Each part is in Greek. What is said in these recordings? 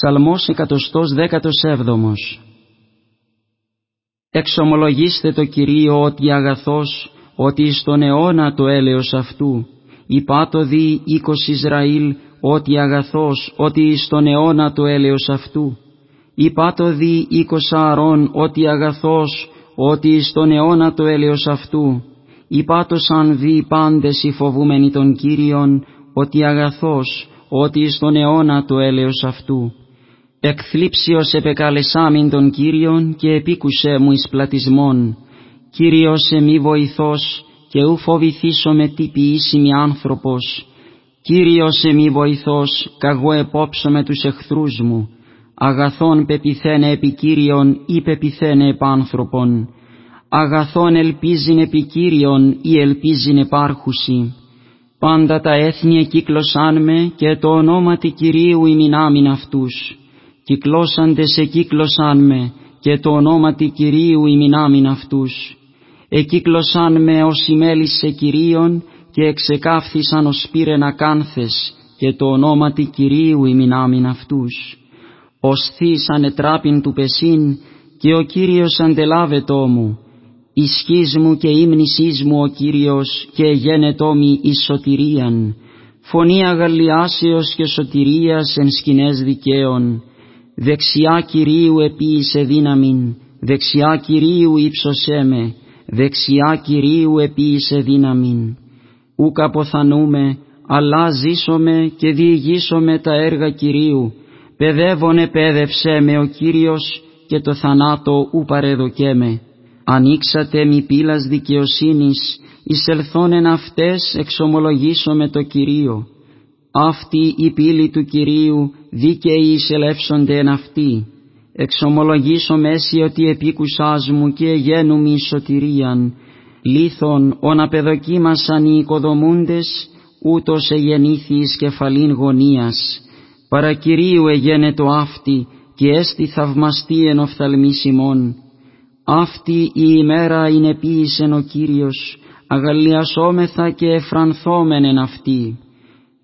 Ψαλμός 117 Εξομολογήστε το Κυρίο ότι αγαθός, ότι εις τον αιώνα το έλεος αυτού. Υπάτο δι οίκος Ισραήλ, ότι αγαθός, ότι εις τον αιώνα το έλεος αυτού. Υπάτο δι οίκος Ααρών, ότι αγαθός, ότι εις τον αιώνα το έλεος αυτού. Υπάτο σαν δι πάντες οι φοβούμενοι των Κύριων, ότι αγαθός, ότι εις τον αιώνα το έλεος αυτού. Εκθλίψιος επεκαλεσάμιν τον Κύριον και επίκουσέ μου εις πλατισμόν. Κύριος εμεί βοηθός και ου φοβηθήσω με τι ποιήσιμη άνθρωπος. Κύριος εμεί βοηθός, καγώ επόψω με τους εχθρούς μου. Αγαθόν πεπιθένε επί Κύριον ή πεπιθένε επ' άνθρωπον. Αγαθόν ελπίζειν επί Κύριον ή ελπίζειν επάρχουσι. Πάντα τα έθνη εκύκλωσάν με και το ονόματι Κυρίου ημινάμιν αυτούς κυκλώσαντες εκύκλωσαν με και το ονόματι Κυρίου ημινάμιν αυτούς. Εκύκλωσαν με ως ημέλησε Κυρίων και εξεκάφθησαν ως πύρεν ακάνθες και το ονόματι Κυρίου ημινάμιν αυτούς. Ως θείς ανετράπην του πεσίν και ο Κύριος αντελάβετό μου. Ισχύς μου και ύμνησής μου ο Κύριος και γένετό μη εις σωτηρίαν. Φωνή αγαλιάσεως και σωτηρίας εν σκηνές δικαίων δεξιά Κυρίου επίησε δύναμην, δεξιά Κυρίου ύψωσέ με, δεξιά Κυρίου επίησε δύναμην. Ούκ αποθανούμε, αλλά ζήσομαι και διηγήσομαι τα έργα Κυρίου, παιδεύον επέδευσέ με ο Κύριος και το θανάτο ου παρεδοκέμε. Ανοίξατε μη πύλας δικαιοσύνης, εισελθόνεν αυτές εξομολογήσω με το Κυρίο αυτή η πύλη του Κυρίου δίκαιοι εισελεύσονται εν αυτή. Εξομολογήσω μέση ότι επίκουσάς μου και γένου σωτηρίαν. Λίθον ον απεδοκίμασαν οι οικοδομούντες, ούτως εγεννήθη εις κεφαλήν γωνίας. Παρακυρίου εγένετο αυτή και έστι θαυμαστή εν οφθαλμίσιμον. Αυτή η ημέρα είναι ποίησεν ο Κύριος, αγαλιασόμεθα και εφρανθόμεν εν αυτή.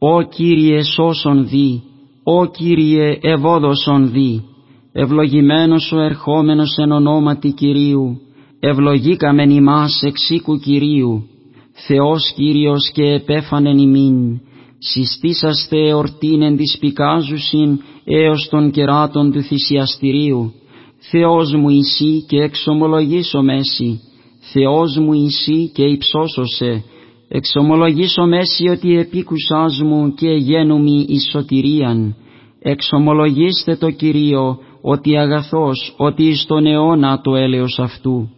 «Ω Κύριε σώσον δι, «Ω Κύριε ευόδοσον δι, ευλογημένος ο ερχόμενος εν ονόματι Κυρίου, ευλογήκαμεν ημάς εξήκου Κυρίου, Θεός Κύριος και επέφανεν ημίν, συστήσαστε εορτήν εν της πικάζουσιν έως των κεράτων του θυσιαστηρίου, Θεός μου εσύ και εξομολογήσω μέση, Θεός μου εσύ και υψώσωσε, εξομολογήσω μέση ότι επίκουσάς μου και γένουμι εις σωτηρίαν. Εξομολογήστε το Κυρίο ότι αγαθός, ότι εις τον αιώνα το έλεος αυτού.